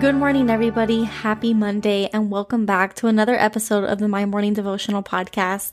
Good morning, everybody. Happy Monday, and welcome back to another episode of the My Morning Devotional Podcast.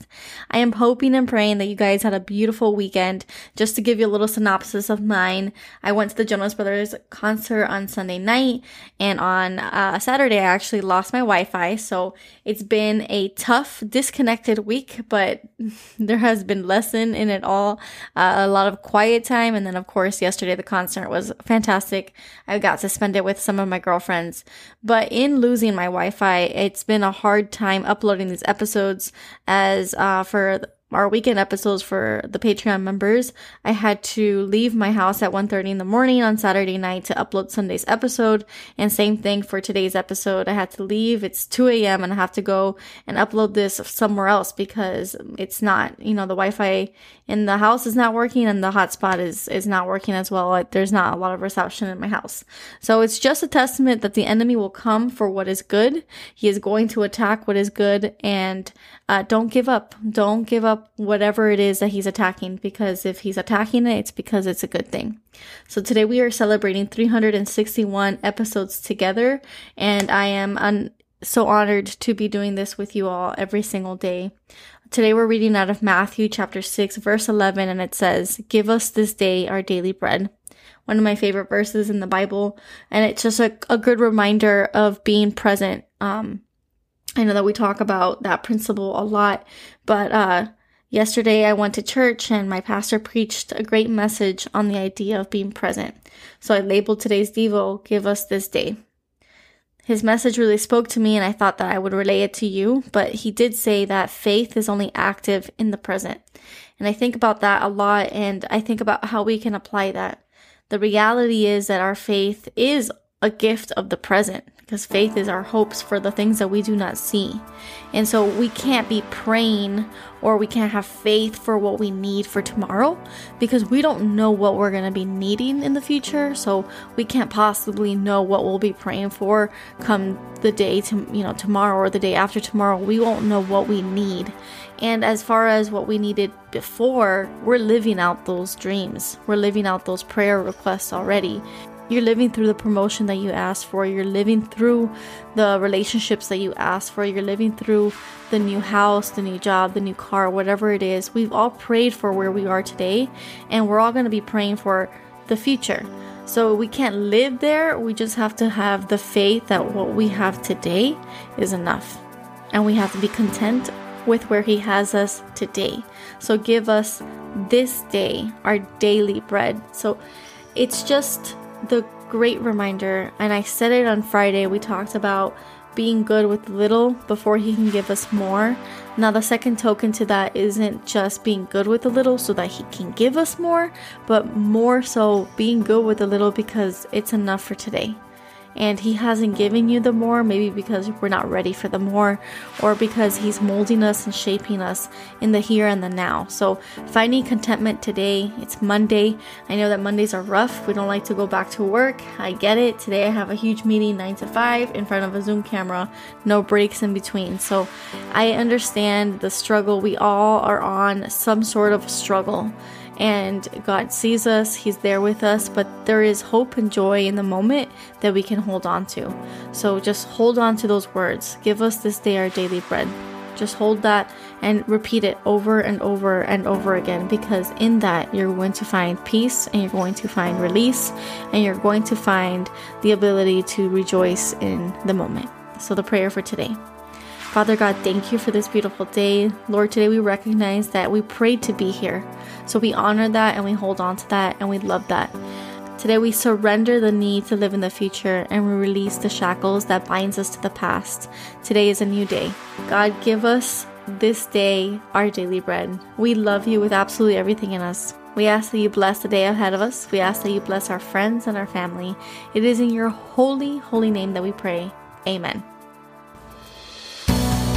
I am hoping and praying that you guys had a beautiful weekend. Just to give you a little synopsis of mine, I went to the Jonas Brothers concert on Sunday night, and on uh, Saturday, I actually lost my Wi Fi. So it's been a tough, disconnected week, but there has been lesson in it all. Uh, a lot of quiet time, and then, of course, yesterday the concert was fantastic. I got to spend it with some of my girlfriends friends. But in losing my Wi-Fi, it's been a hard time uploading these episodes as uh, for our weekend episodes for the Patreon members, I had to leave my house at 1.30 in the morning on Saturday night to upload Sunday's episode. And same thing for today's episode. I had to leave. It's 2 a.m. and I have to go and upload this somewhere else because it's not, you know, the Wi-Fi in the house is not working and the hotspot is, is not working as well. There's not a lot of reception in my house. So it's just a testament that the enemy will come for what is good. He is going to attack what is good and uh, don't give up. Don't give up whatever it is that he's attacking because if he's attacking it, it's because it's a good thing. So today we are celebrating 361 episodes together and I am un- so honored to be doing this with you all every single day. Today we're reading out of Matthew chapter 6 verse 11 and it says, Give us this day our daily bread one of my favorite verses in the Bible. And it's just a, a good reminder of being present. Um, I know that we talk about that principle a lot, but uh, yesterday I went to church and my pastor preached a great message on the idea of being present. So I labeled today's Devo, Give Us This Day. His message really spoke to me and I thought that I would relay it to you, but he did say that faith is only active in the present. And I think about that a lot and I think about how we can apply that. The reality is that our faith is a gift of the present because faith is our hopes for the things that we do not see. And so we can't be praying or we can't have faith for what we need for tomorrow because we don't know what we're going to be needing in the future. So we can't possibly know what we'll be praying for come the day to, you know, tomorrow or the day after tomorrow. We won't know what we need. And as far as what we needed before, we're living out those dreams. We're living out those prayer requests already. You're living through the promotion that you asked for. You're living through the relationships that you asked for. You're living through the new house, the new job, the new car, whatever it is. We've all prayed for where we are today, and we're all going to be praying for the future. So we can't live there. We just have to have the faith that what we have today is enough. And we have to be content with where He has us today. So give us this day our daily bread. So it's just the great reminder, and I said it on Friday, we talked about being good with little before He can give us more. Now, the second token to that isn't just being good with a little so that He can give us more, but more so being good with a little because it's enough for today and he hasn't given you the more, maybe because we're not ready for the more, or because he's molding us and shaping us in the here and the now. So, finding contentment today, it's Monday. I know that Mondays are rough. We don't like to go back to work. I get it. Today I have a huge meeting 9 to 5 in front of a Zoom camera, no breaks in between. So, I understand the struggle. We all are on some sort of struggle and God sees us, He's there with us, but there is hope and joy in the moment that we can hold on to. So just hold on to those words. Give us this day our daily bread. Just hold that and repeat it over and over and over again because in that you're going to find peace and you're going to find release and you're going to find the ability to rejoice in the moment. So, the prayer for today. Father God, thank you for this beautiful day. Lord, today we recognize that we prayed to be here. So we honor that and we hold on to that and we love that. Today we surrender the need to live in the future and we release the shackles that binds us to the past. Today is a new day. God, give us this day our daily bread. We love you with absolutely everything in us. We ask that you bless the day ahead of us. We ask that you bless our friends and our family. It is in your holy, holy name that we pray. Amen.